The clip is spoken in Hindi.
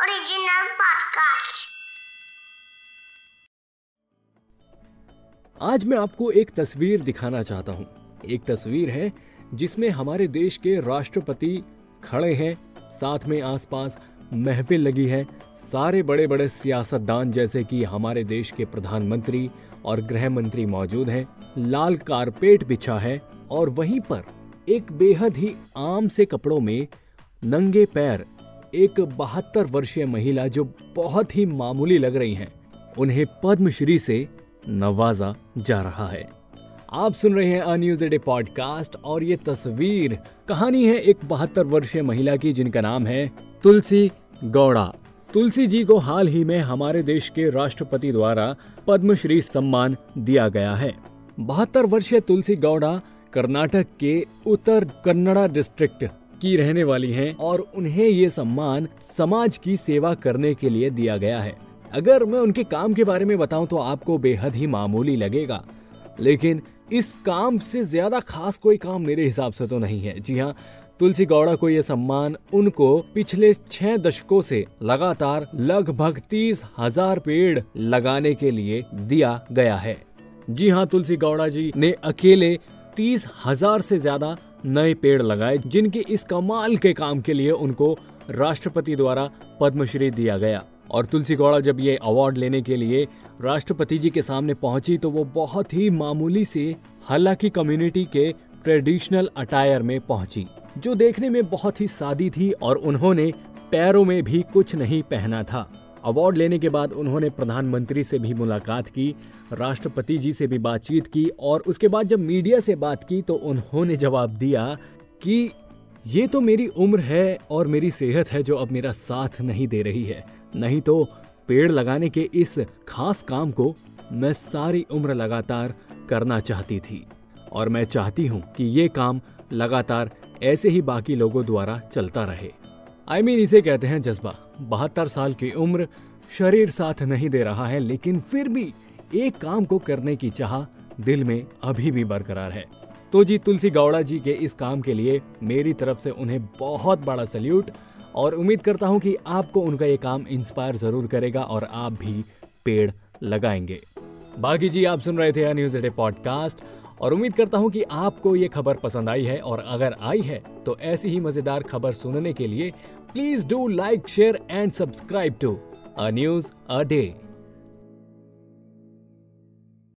Original podcast. आज मैं आपको एक तस्वीर दिखाना चाहता हूँ एक तस्वीर है जिसमें हमारे देश के राष्ट्रपति खड़े हैं, साथ में आसपास महफिल लगी है, सारे बड़े बड़े सियासतदान जैसे कि हमारे देश के प्रधानमंत्री और गृह मंत्री मौजूद हैं, लाल कारपेट बिछा है और वहीं पर एक बेहद ही आम से कपड़ों में नंगे पैर एक बहत्तर वर्षीय महिला जो बहुत ही मामूली लग रही हैं, उन्हें पद्मश्री से नवाजा जा रहा है। आप सुन रहे हैं अन्यूज डे पॉडकास्ट और ये तस्वीर कहानी है एक बहत्तर वर्षीय महिला की जिनका नाम है तुलसी गौड़ा। तुलसी जी को हाल ही में हमारे देश के राष्ट्रपति द्वारा पद्मश्री सम्मान दिया गया है। बहत्तर वर्षीय तुलसी गौड़ा कर्नाटक के उत्तर कन्नड़ा डिस्ट्रिक्ट की रहने वाली हैं और उन्हें ये सम्मान समाज की सेवा करने के लिए दिया गया है। अगर मैं उनके काम के बारे में बताऊँ तो आपको बेहद ही मामूली लगेगा। लेकिन इस काम से ज़्यादा खास कोई काम मेरे हिसाब से तो नहीं है। जी हाँ तुलसी गौड़ा को यह सम्मान उनको पिछले छह दशकों से लगातार लगभग तीस हज़ार पेड़ लगाने के लिए दिया गया है। जी हाँ तुलसी गौड़ा जी ने अकेले तीस हज़ार से ज़्यादा नए पेड़ लगाए, जिनके इस कमाल के काम के लिए उनको राष्ट्रपति द्वारा पद्मश्री दिया गया। और तुलसी गौड़ा जब ये अवार्ड लेने के लिए राष्ट्रपति जी के सामने पहुँची तो वो बहुत ही मामूली से हालाँकि कम्युनिटी के ट्रेडिशनल अटायर में पहुँची, जो देखने में बहुत ही सादी थी और उन्होंने पैरों में भी कुछ नहीं पहना था। अवार्ड लेने के बाद उन्होंने प्रधानमंत्री से भी मुलाकात की, राष्ट्रपति जी से भी बातचीत की और उसके बाद जब मीडिया से बात की तो उन्होंने जवाब दिया कि ये तो मेरी उम्र है और मेरी सेहत है जो अब मेरा साथ नहीं दे रही है। नहीं तो पेड़ लगाने के इस खास काम को मैं सारी उम्र लगातार करना चाहती थी और मैं चाहती हूँ कि ये काम लगातार ऐसे ही बाकी लोगों द्वारा चलता रहे। आई I मीन mean, इसे कहते हैं जज्बा। बहत्तर साल की उम्र शरीर साथ नहीं दे रहा है लेकिन फिर भी एक काम को करने की चाह दिल में अभी भी बरकरार है। तो जी तुलसी गौड़ा जी के इस काम के लिए मेरी तरफ़ से उन्हें बहुत बड़ा सल्यूट और उम्मीद करता हूँ कि आपको उनका ये काम इंस्पायर ज़रूर करेगा और आप भी पेड़ लगाएँगे। बाकी जी आप सुन रहे थे न्यूज़ डे पॉडकास्ट और उम्मीद करता हूँ कि आपको ये खबर पसंद आई है और अगर आई है तो ऐसी ही मज़ेदार खबर सुनने के लिए please do like share and subscribe to a news a day